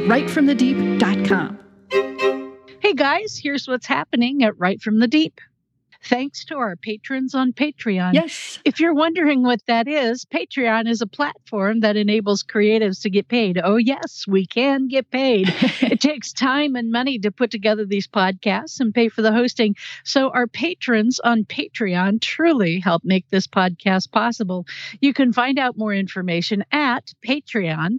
at writefromthedeep.com. Hey guys, here's what's happening at Write From the Deep. Thanks to our patrons on Patreon. Yes. If you're wondering what that is, Patreon is a platform that enables creatives to get paid. Oh, yes, we can get paid. it takes time and money to put together these podcasts and pay for the hosting. So, our patrons on Patreon truly help make this podcast possible. You can find out more information at Patreon,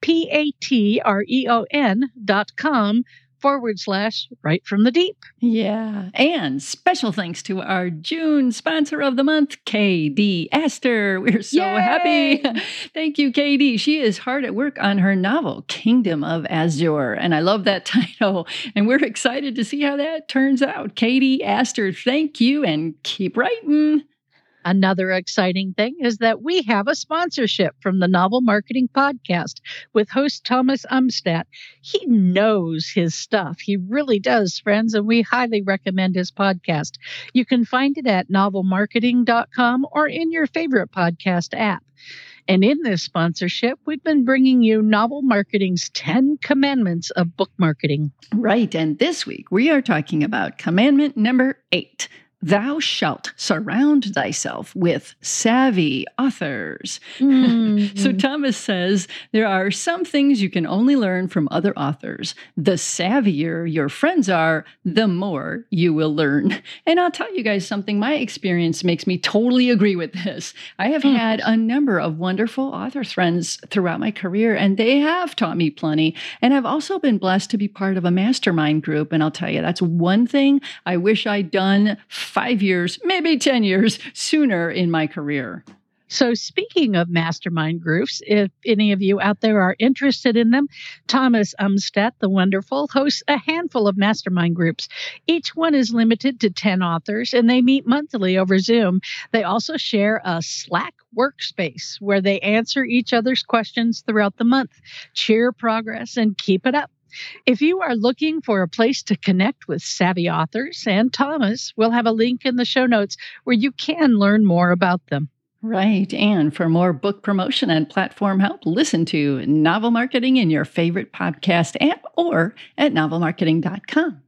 P A T R E O N dot com forward slash write from the deep. Yeah. And special thanks to our June sponsor of the month, KD Aster. We're so Yay! happy. Thank you, KD. She is hard at work on her novel, Kingdom of Azure. And I love that title. And we're excited to see how that turns out. KD Aster, thank you and keep writing. Another exciting thing is that we have a sponsorship from the Novel Marketing Podcast with host Thomas Umstattd. He knows his stuff. He really does, friends, and we highly recommend his podcast. You can find it at novelmarketing.com or in your favorite podcast app. And in this sponsorship, we've been bringing you Novel Marketing's 10 Commandments of Book Marketing. Right. And this week, we are talking about commandment number eight Thou shalt surround thyself with savvy authors. Mm-hmm. so Thomas says there are some things you can only learn from other authors. The savvier your friends are, the more you will learn. And I'll tell you guys something, my experience makes me totally agree with this. I have mm. had a number of wonderful author friends throughout my career, and they have taught me plenty. And I've also been blessed to be part of a mastermind group. And I'll tell you, that's one thing I wish I'd done five years, maybe 10 years sooner in my career. So, speaking of mastermind groups, if any of you out there are interested in them, Thomas Umstattd, the wonderful, hosts a handful of mastermind groups. Each one is limited to 10 authors and they meet monthly over Zoom. They also share a Slack workspace where they answer each other's questions throughout the month, cheer progress, and keep it up. If you are looking for a place to connect with savvy authors and Thomas, we'll have a link in the show notes where you can learn more about them. Right. And for more book promotion and platform help, listen to Novel Marketing in your favorite podcast app or at novelmarketing.com.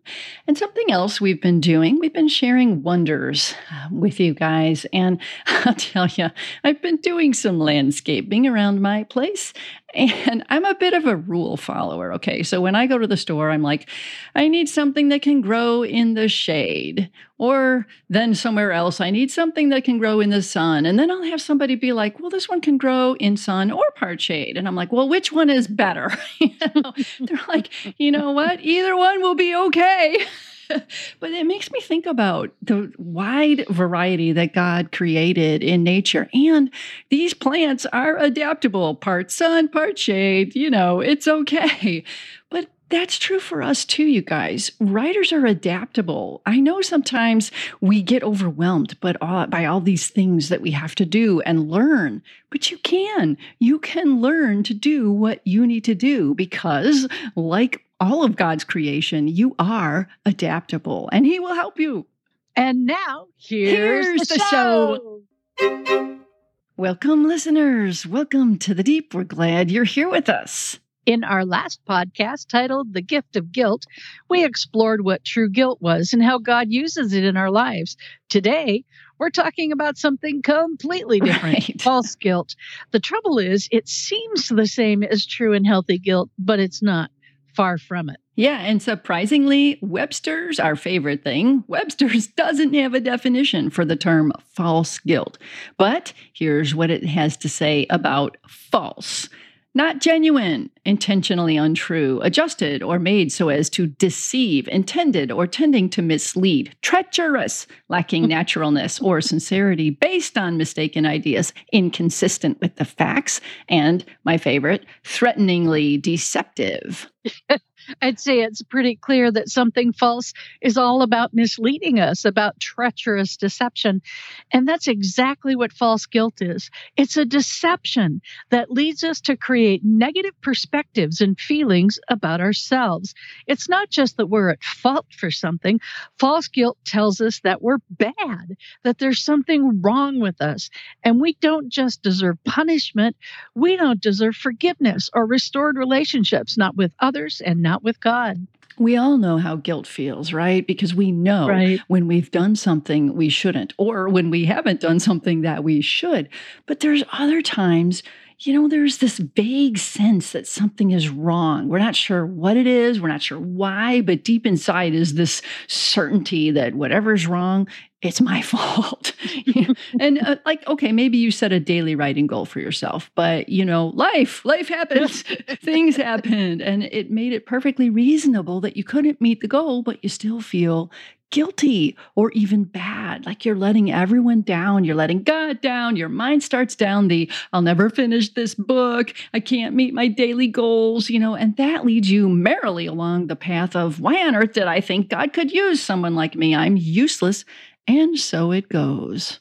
And something else we've been doing, we've been sharing wonders uh, with you guys. And I'll tell you, I've been doing some landscaping around my place. And I'm a bit of a rule follower. Okay. So when I go to the store, I'm like, I need something that can grow in the shade. Or then somewhere else, I need something that can grow in the sun. And then I'll have somebody be like, well, this one can grow in sun or part shade. And I'm like, well, which one is better? you know? They're like, you know what? Either one will be okay. but it makes me think about the wide variety that God created in nature. And these plants are adaptable, part sun, part shade. You know, it's okay. But that's true for us too, you guys. Writers are adaptable. I know sometimes we get overwhelmed but all, by all these things that we have to do and learn, but you can. You can learn to do what you need to do because, like all of God's creation, you are adaptable and He will help you. And now, here's, here's the, the, show. show. Welcome, listeners. Welcome to the deep. We're glad you're here with us. In our last podcast titled The Gift of Guilt, we explored what true guilt was and how God uses it in our lives. Today, we're talking about something completely different right. false guilt. The trouble is, it seems the same as true and healthy guilt, but it's not far from it. Yeah, and surprisingly, Webster's our favorite thing. Webster's doesn't have a definition for the term false guilt. But here's what it has to say about false. Not genuine, intentionally untrue, adjusted or made so as to deceive, intended or tending to mislead, treacherous, lacking hmm. naturalness or sincerity, based on mistaken ideas, inconsistent with the facts, and my favorite, threateningly deceptive. I'd say it's pretty clear that something false is all about misleading us, about treacherous deception. And that's exactly what false guilt is it's a deception that leads us to create negative perspectives and feelings about ourselves. It's not just that we're at fault for something, false guilt tells us that we're bad, that there's something wrong with us. And we don't just deserve punishment, we don't deserve forgiveness or restored relationships, not with others and not with God. We all know how guilt feels, right? Because we know Right. when we've done something we shouldn't, or when we haven't done something that we should. But there's other times, you know, there's this vague sense that something is wrong. We're not sure what it is, we're not sure why, but deep inside is this certainty that whatever's wrong, it's my fault. And uh, like, okay, maybe you set a daily writing goal for yourself, but you know, life, life happens, things happened, and it made it perfectly reasonable that you couldn't meet the goal, but you still feel guilty or even bad, like you're letting everyone down, you're letting God down, your mind starts down the I'll never finish this book, I can't meet my daily goals, you know, and that leads you merrily along the path of why on earth did I think God could use someone like me? I'm useless. And so it goes.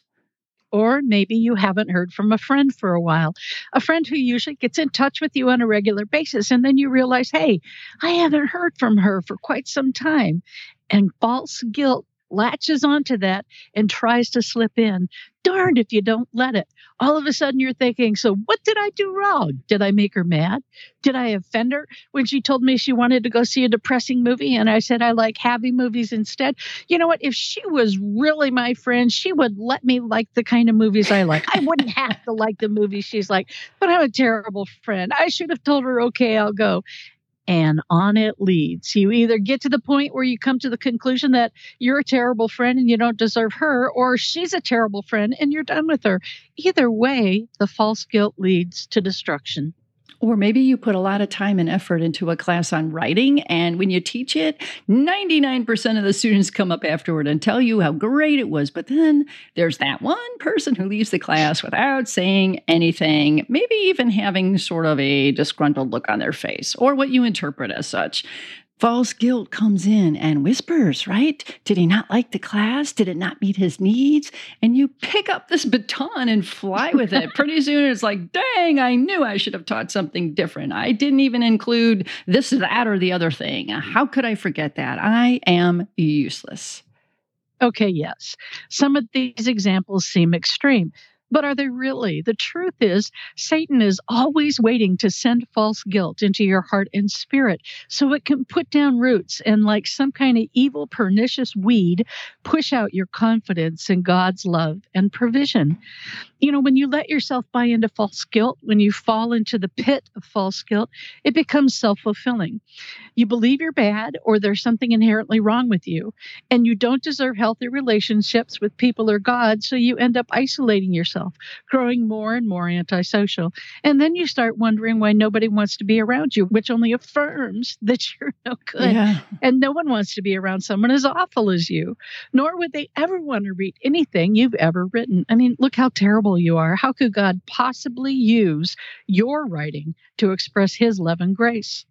Or maybe you haven't heard from a friend for a while, a friend who usually gets in touch with you on a regular basis. And then you realize, hey, I haven't heard from her for quite some time. And false guilt latches onto that and tries to slip in. Darned if you don't let it. All of a sudden you're thinking, so what did I do wrong? Did I make her mad? Did I offend her when she told me she wanted to go see a depressing movie and I said I like happy movies instead? You know what? If she was really my friend, she would let me like the kind of movies I like. I wouldn't have to like the movies she's like, but I'm a terrible friend. I should have told her, okay, I'll go and on it leads. You either get to the point where you come to the conclusion that you're a terrible friend and you don't deserve her, or she's a terrible friend and you're done with her. Either way, the false guilt leads to destruction. Or maybe you put a lot of time and effort into a class on writing, and when you teach it, 99% of the students come up afterward and tell you how great it was. But then there's that one person who leaves the class without saying anything, maybe even having sort of a disgruntled look on their face, or what you interpret as such. False guilt comes in and whispers, right? Did he not like the class? Did it not meet his needs? And you pick up this baton and fly with it. Pretty soon it's like, dang, I knew I should have taught something different. I didn't even include this, that, or the other thing. How could I forget that? I am useless. Okay, yes. Some of these examples seem extreme, but are they really? The truth is, Satan is always waiting to send false guilt into your heart and spirit so it can put down roots and, like some kind of evil, pernicious weed, push out your confidence in God's love and provision. You know, when you let yourself buy into false guilt, when you fall into the pit of false guilt, it becomes self fulfilling. You believe you're bad or there's something inherently wrong with you, and you don't deserve healthy relationships with people or God, so you end up isolating yourself, growing more and more antisocial. And then you start wondering why nobody wants to be around you, which only affirms that you're no good. Yeah. And no one wants to be around someone as awful as you, nor would they ever want to read anything you've ever written. I mean, look how terrible you are. How could God possibly use your writing to express his love and grace?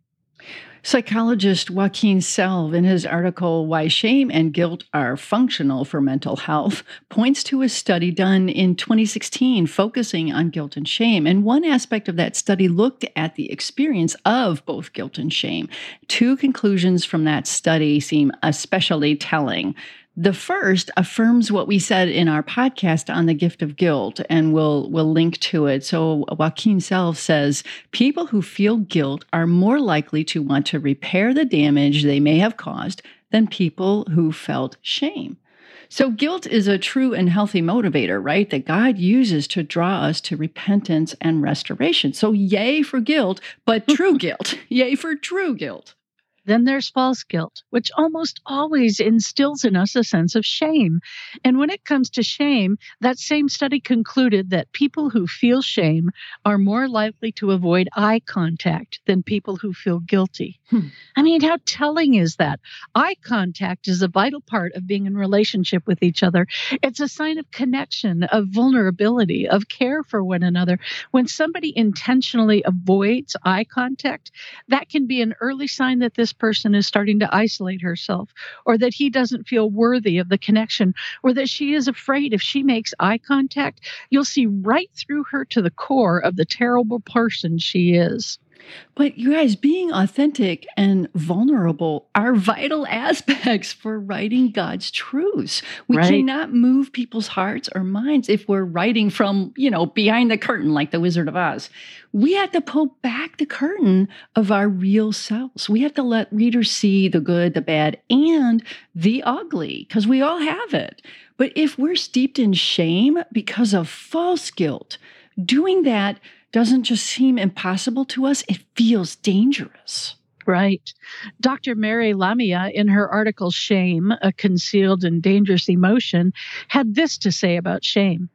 Psychologist Joaquin Selva, in his article Why Shame and Guilt Are Functional for Mental Health, points to a study done in 2016 focusing on guilt and shame. And one aspect of that study looked at the experience of both guilt and shame. Two conclusions from that study seem especially telling. The first affirms what we said in our podcast on the gift of guilt, and we'll we'll link to it. So Joaquin Self says people who feel guilt are more likely to want to repair the damage they may have caused than people who felt shame. So, guilt is a true and healthy motivator, right? That God uses to draw us to repentance and restoration. So, yay for guilt, but true guilt. Yay for true guilt. Then there's false guilt, which almost always instills in us a sense of shame. And when it comes to shame, that same study concluded that people who feel shame are more likely to avoid eye contact than people who feel guilty. Hmm. I mean, how telling is that? Eye contact is a vital part of being in relationship with each other. It's a sign of connection, of vulnerability, of care for one another. When somebody intentionally avoids eye contact, that can be an early sign that this person is starting to isolate herself, or that he doesn't feel worthy of the connection, or that she is afraid if she makes eye contact, you'll see right through her to the core of the terrible person she is. But you guys, being authentic and vulnerable are vital aspects for writing God's truths. We right. cannot move people's hearts or minds if we're writing from, you know, behind the curtain like the Wizard of Oz. We have to pull back the curtain of our real selves. We have to let readers see the good, the bad, and the ugly, because we all have it. But if we're steeped in shame because of false guilt, doing that doesn't just seem impossible to us, it feels dangerous. Right. Dr. Mary Lamia, in her article Shame, a Concealed and Dangerous Emotion, had this to say about shame.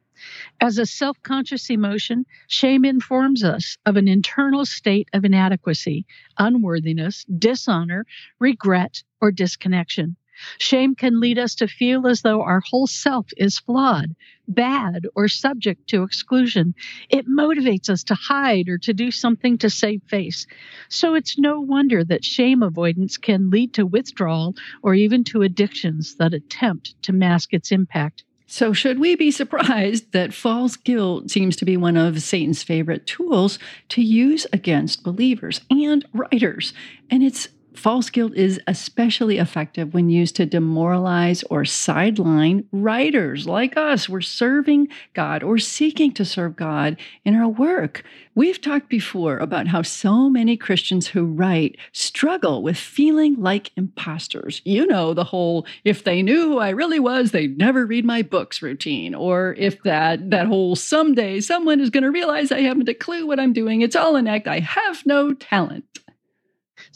As a self conscious emotion, shame informs us of an internal state of inadequacy, unworthiness, dishonor, regret, or disconnection. Shame can lead us to feel as though our whole self is flawed, bad, or subject to exclusion. It motivates us to hide or to do something to save face. So it's no wonder that shame avoidance can lead to withdrawal or even to addictions that attempt to mask its impact. So, should we be surprised that false guilt seems to be one of Satan's favorite tools to use against believers and writers? And it's False guilt is especially effective when used to demoralize or sideline writers like us. We're serving God or seeking to serve God in our work. We've talked before about how so many Christians who write struggle with feeling like imposters. You know, the whole if they knew who I really was, they'd never read my books routine. Or if that that whole someday someone is going to realize I haven't a clue what I'm doing, it's all an act, I have no talent.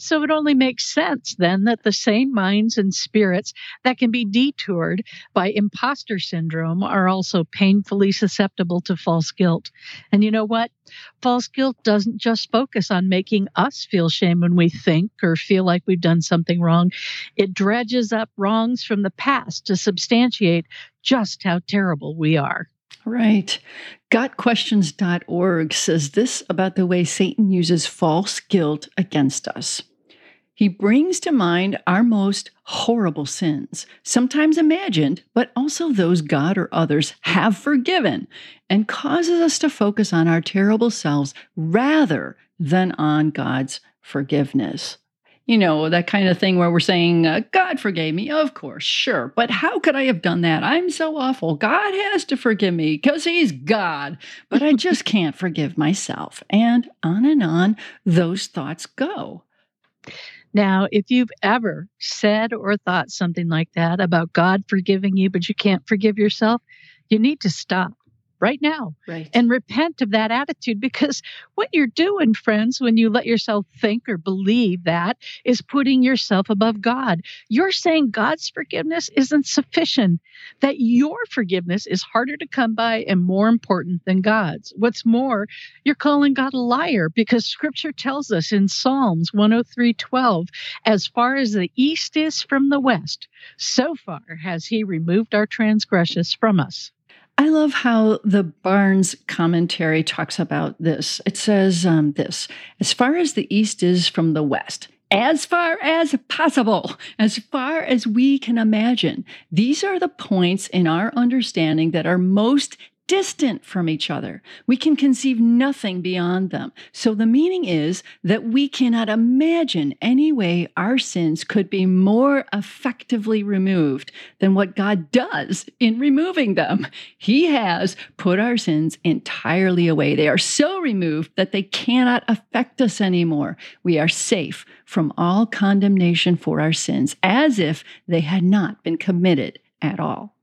So it only makes sense then that the same minds and spirits that can be detoured by imposter syndrome are also painfully susceptible to false guilt. And you know what? False guilt doesn't just focus on making us feel shame when we think or feel like we've done something wrong. It dredges up wrongs from the past to substantiate just how terrible we are. Right. GotQuestions.org says this about the way Satan uses false guilt against us. He brings to mind our most horrible sins, sometimes imagined, but also those God or others have forgiven, and causes us to focus on our terrible selves rather than on God's forgiveness. You know, that kind of thing where we're saying, uh, God forgave me. Of course, sure. But how could I have done that? I'm so awful. God has to forgive me because He's God. But I just can't forgive myself. And on and on those thoughts go. Now, if you've ever said or thought something like that about God forgiving you, but you can't forgive yourself, you need to stop right now right. and repent of that attitude because what you're doing, friends, when you let yourself think or believe that is putting yourself above God. You're saying God's forgiveness isn't sufficient, that your forgiveness is harder to come by and more important than God's. What's more, you're calling God a liar because scripture tells us in Psalms 103:12, as far as the east is from the west, so far has he removed our transgressions from us. I love how the Barnes commentary talks about this. It says um, this as far as the East is from the West, as far as possible, as far as we can imagine. These are the points in our understanding that are most distant from each other. We can conceive nothing beyond them. So the meaning is that we cannot imagine any way our sins could be more effectively removed than what God does in removing them. He has put our sins entirely away. They are so removed that they cannot affect us anymore. We are safe from all condemnation for our sins as if they had not been committed at all.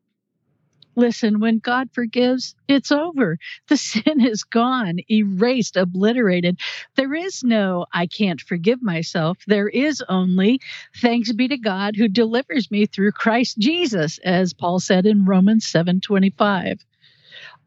Listen, when God forgives, it's over. The sin is gone, erased, obliterated. There is no, I can't forgive myself. There is only, thanks be to God who delivers me through Christ Jesus, as Paul said in Romans 7 25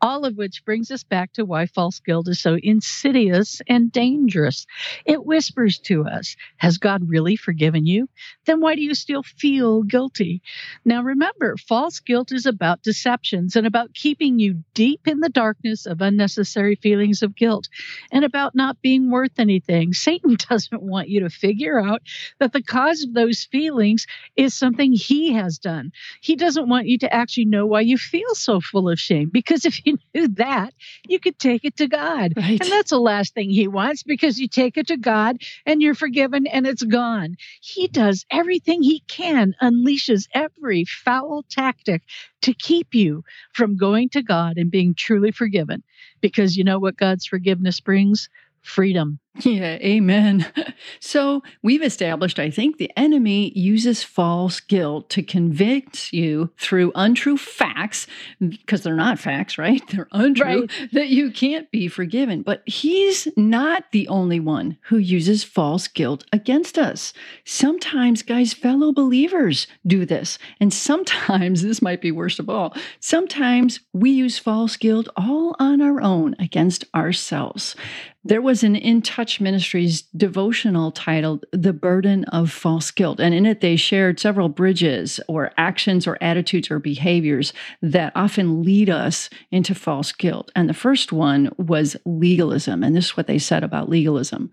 all of which brings us back to why false guilt is so insidious and dangerous. It whispers to us, Has God really forgiven you? Then why do you still feel guilty? Now remember, false guilt is about deceptions and about keeping you deep in the darkness of unnecessary feelings of guilt and about not being worth anything. Satan doesn't want you to figure out that the cause of those feelings is something he has done. He doesn't want you to actually know why you feel so full of shame because if knew that, you could take it to God. Right. And that's the last thing he wants because you take it to God and you're forgiven and it's gone. He does everything he can, unleashes every foul tactic to keep you from going to God and being truly forgiven. Because you know what God's forgiveness brings? Freedom. Yeah, amen. So we've established, I think, the enemy uses false guilt to convict you through untrue facts, because they're not facts, right? They're untrue, Right. that you can't be forgiven. But he's not the only one who uses false guilt against us. Sometimes, guys, fellow believers do this. And sometimes, this might be worst of all, sometimes we use false guilt all on our own against ourselves. There was an In Touch Ministries devotional titled The Burden of False Guilt. And in it, they shared several bridges or actions or attitudes or behaviors that often lead us into false guilt. And the first one was legalism. And this is what they said about legalism.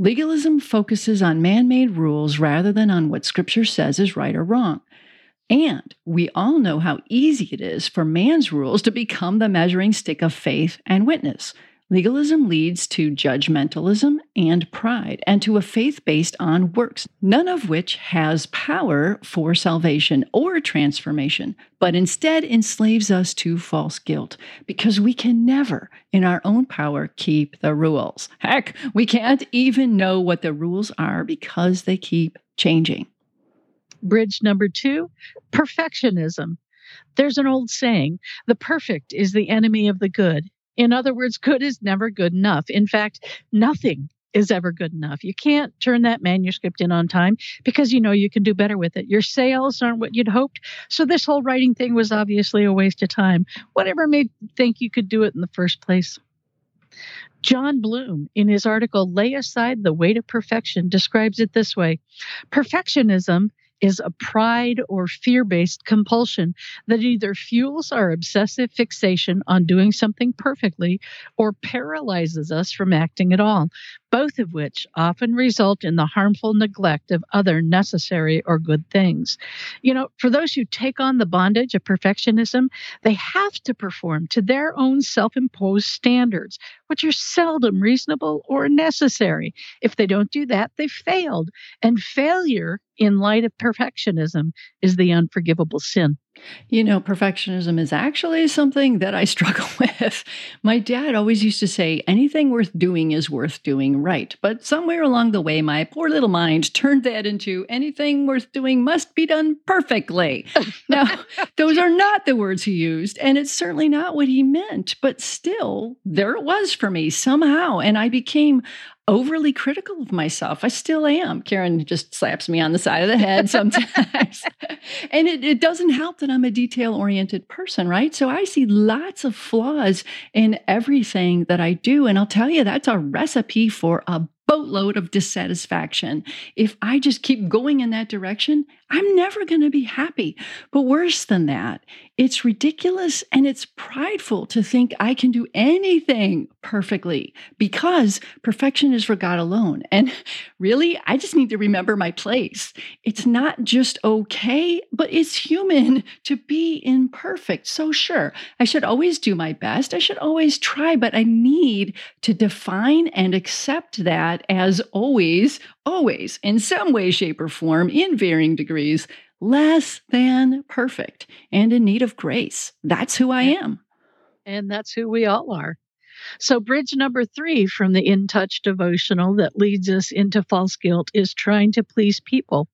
Legalism focuses on man made rules rather than on what scripture says is right or wrong. And we all know how easy it is for man's rules to become the measuring stick of faith and witness. Legalism leads to judgmentalism and pride, and to a faith based on works, none of which has power for salvation or transformation, but instead enslaves us to false guilt, because we can never, in our own power, keep the rules. Heck, we can't even know what the rules are because they keep changing. Bridge number two perfectionism. There's an old saying the perfect is the enemy of the good. In other words, good is never good enough. In fact, nothing is ever good enough. You can't turn that manuscript in on time because you know you can do better with it. Your sales aren't what you'd hoped. So this whole writing thing was obviously a waste of time. Whatever made you think you could do it in the first place. John Bloom, in his article Lay Aside the Weight of Perfection, describes it this way Perfectionism is a pride or fear based compulsion that either fuels our obsessive fixation on doing something perfectly or paralyzes us from acting at all, both of which often result in the harmful neglect of other necessary or good things. You know, for those who take on the bondage of perfectionism, they have to perform to their own self imposed standards, which are seldom reasonable or necessary. If they don't do that, they've failed. And failure in light of perfectionism is the unforgivable sin. You know, perfectionism is actually something that I struggle with. My dad always used to say, anything worth doing is worth doing right. But somewhere along the way, my poor little mind turned that into anything worth doing must be done perfectly. now, those are not the words he used, and it's certainly not what he meant. But still, there it was for me somehow. And I became overly critical of myself. I still am. Karen just slaps me on the side of the head sometimes. and it, it doesn't help that I'm a detail oriented person, right? So I see lots of flaws in everything that I do. And I'll tell you, that's a recipe for a boatload of dissatisfaction. If I just keep going in that direction, I'm never going to be happy. But worse than that, it's ridiculous and it's prideful to think I can do anything perfectly because perfection is for God alone. And really, I just need to remember my place. It's not just okay, but it's human to be imperfect. So, sure, I should always do my best. I should always try, but I need to define and accept that as always, always, in some way, shape, or form, in varying degrees, less than perfect and in need of grace. That's who I am. And that's who we all are. So, bridge number three from the In Touch devotional that leads us into false guilt is trying to please people.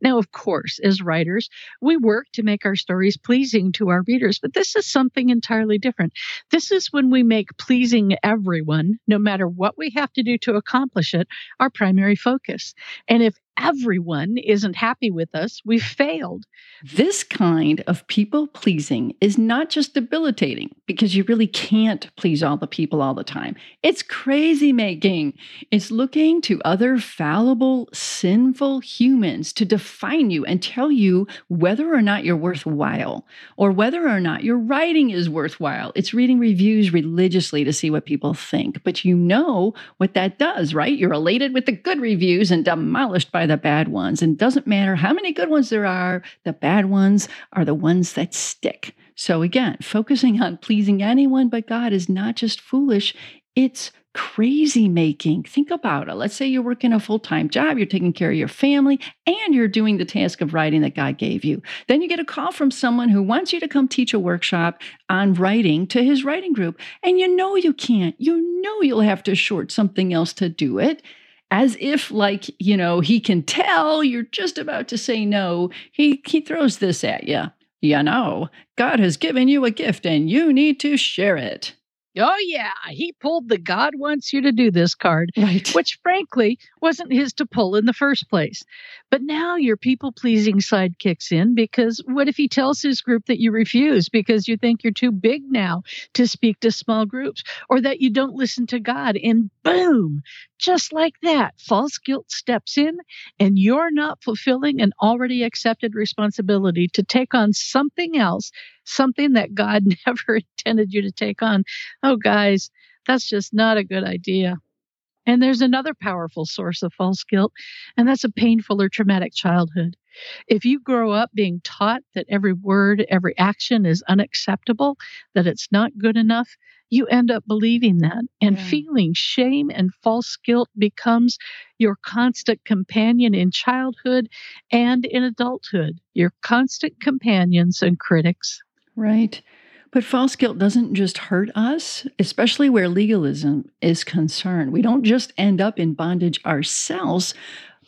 Now, of course, as writers, we work to make our stories pleasing to our readers, but this is something entirely different. This is when we make pleasing everyone, no matter what we have to do to accomplish it, our primary focus. And if everyone isn't happy with us, we've failed. This kind of people pleasing is not just debilitating because you really can't please all the people all the time. It's crazy making. It's looking to other fallible, sinful humans to define you and tell you whether or not you're worthwhile or whether or not your writing is worthwhile. It's reading reviews religiously to see what people think. But you know what that does, right? You're elated with the good reviews and demolished by the bad ones. And it doesn't matter how many good ones there are, the bad ones are the ones that stick. So again, focusing on pleasing anyone but God is not just foolish, it's crazy making. Think about it. Let's say you're working a full time job, you're taking care of your family, and you're doing the task of writing that God gave you. Then you get a call from someone who wants you to come teach a workshop on writing to his writing group. And you know you can't. You know you'll have to short something else to do it as if like you know he can tell you're just about to say no he he throws this at you you know god has given you a gift and you need to share it Oh, yeah, he pulled the God wants you to do this card, right. which frankly wasn't his to pull in the first place. But now your people pleasing side kicks in because what if he tells his group that you refuse because you think you're too big now to speak to small groups or that you don't listen to God? And boom, just like that, false guilt steps in and you're not fulfilling an already accepted responsibility to take on something else something that God never intended you to take on. Oh, guys, that's just not a good idea. And there's another powerful source of false guilt, and that's a painful or traumatic childhood. If you grow up being taught that every word, every action is unacceptable, that it's not good enough, you end up believing that. And yeah. feeling shame and false guilt becomes your constant companion in childhood and in adulthood, your constant companions and critics. Right. But false guilt doesn't just hurt us, especially where legalism is concerned. We don't just end up in bondage ourselves,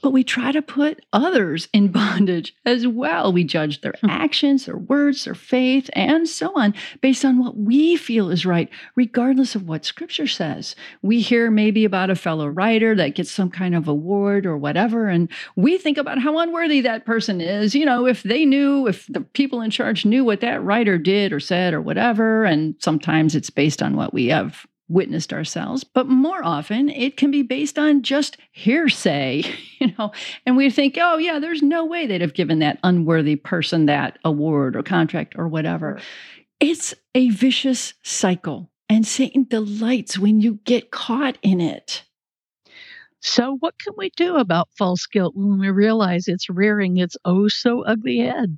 but we try to put others in bondage as well. We judge their hmm. actions, their words, their faith, and so on based on what we feel is right, regardless of what scripture says. We hear maybe about a fellow writer that gets some kind of award or whatever, and we think about how unworthy that person is. You know, if they knew, if the people in charge knew what that writer did or said or whatever, and sometimes it's based on what we have witnessed ourselves, but more often it can be based on just hearsay, you know, and we think, oh, yeah, there's no way they'd have given that unworthy person that award or contract or whatever. It's a vicious cycle, and Satan delights when you get caught in it. So, what can we do about false guilt when we realize it's rearing its oh so ugly head?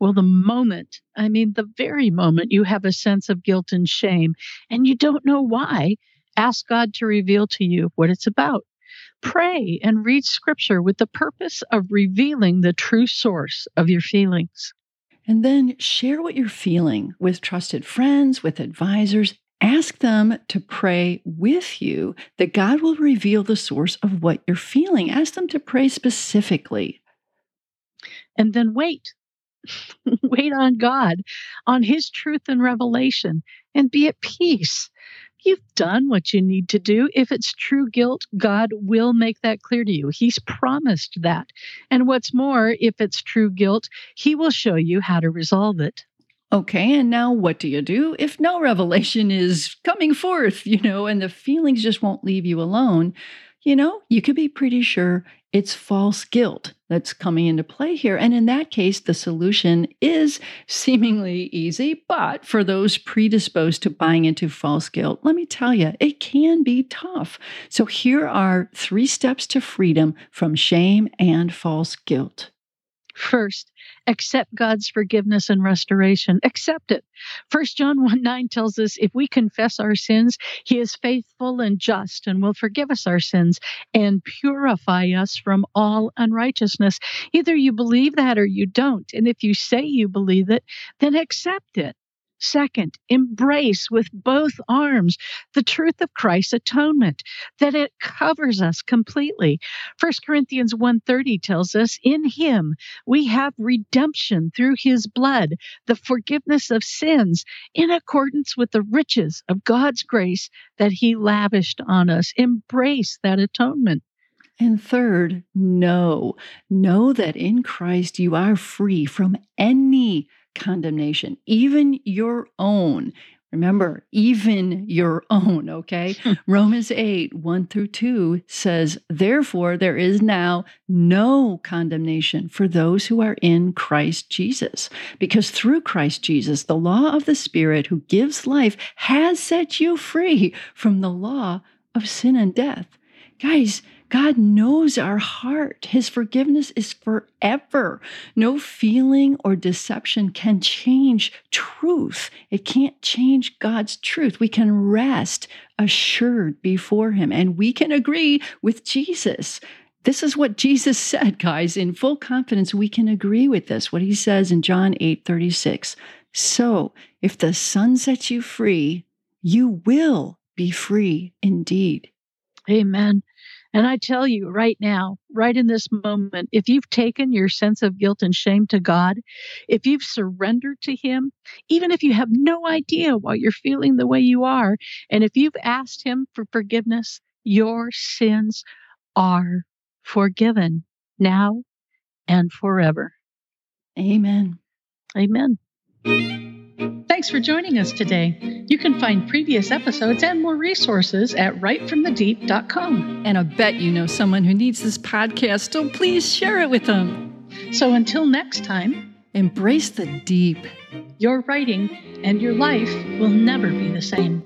Well, the moment, I mean, the very moment you have a sense of guilt and shame and you don't know why, ask God to reveal to you what it's about. Pray and read scripture with the purpose of revealing the true source of your feelings. And then share what you're feeling with trusted friends, with advisors. Ask them to pray with you that God will reveal the source of what you're feeling. Ask them to pray specifically. And then wait Wait on God, on His truth and revelation, and be at peace. You've done what you need to do. If it's true guilt, God will make that clear to you. He's promised that. And what's more, if it's true guilt, He will show you how to resolve it. Okay, and now what do you do if no revelation is coming forth, you know, and the feelings just won't leave you alone? You know, you could be pretty sure it's false guilt that's coming into play here. And in that case, the solution is seemingly easy. But for those predisposed to buying into false guilt, let me tell you, it can be tough. So here are three steps to freedom from shame and false guilt. First, accept God's forgiveness and restoration. Accept it. First John 1 9 tells us if we confess our sins, he is faithful and just and will forgive us our sins and purify us from all unrighteousness. Either you believe that or you don't. And if you say you believe it, then accept it. Second, embrace with both arms the truth of Christ's atonement, that it covers us completely. 1 Corinthians 1:30 tells us, "In him we have redemption through his blood, the forgiveness of sins, in accordance with the riches of God's grace that he lavished on us." Embrace that atonement. And third, know. Know that in Christ you are free from any condemnation, even your own. Remember, even your own, okay? Romans 8, 1 through 2 says, Therefore, there is now no condemnation for those who are in Christ Jesus. Because through Christ Jesus, the law of the Spirit who gives life has set you free from the law of sin and death. Guys, God knows our heart. His forgiveness is forever. No feeling or deception can change truth. It can't change God's truth. We can rest assured before Him and we can agree with Jesus. This is what Jesus said, guys. In full confidence, we can agree with this, what He says in John 8 36. So if the Son sets you free, you will be free indeed. Amen. And I tell you right now, right in this moment, if you've taken your sense of guilt and shame to God, if you've surrendered to Him, even if you have no idea why you're feeling the way you are, and if you've asked Him for forgiveness, your sins are forgiven now and forever. Amen. Amen. Thanks for joining us today. You can find previous episodes and more resources at writefromthedeep.com. And I bet you know someone who needs this podcast, so please share it with them. So until next time, embrace the deep. Your writing and your life will never be the same.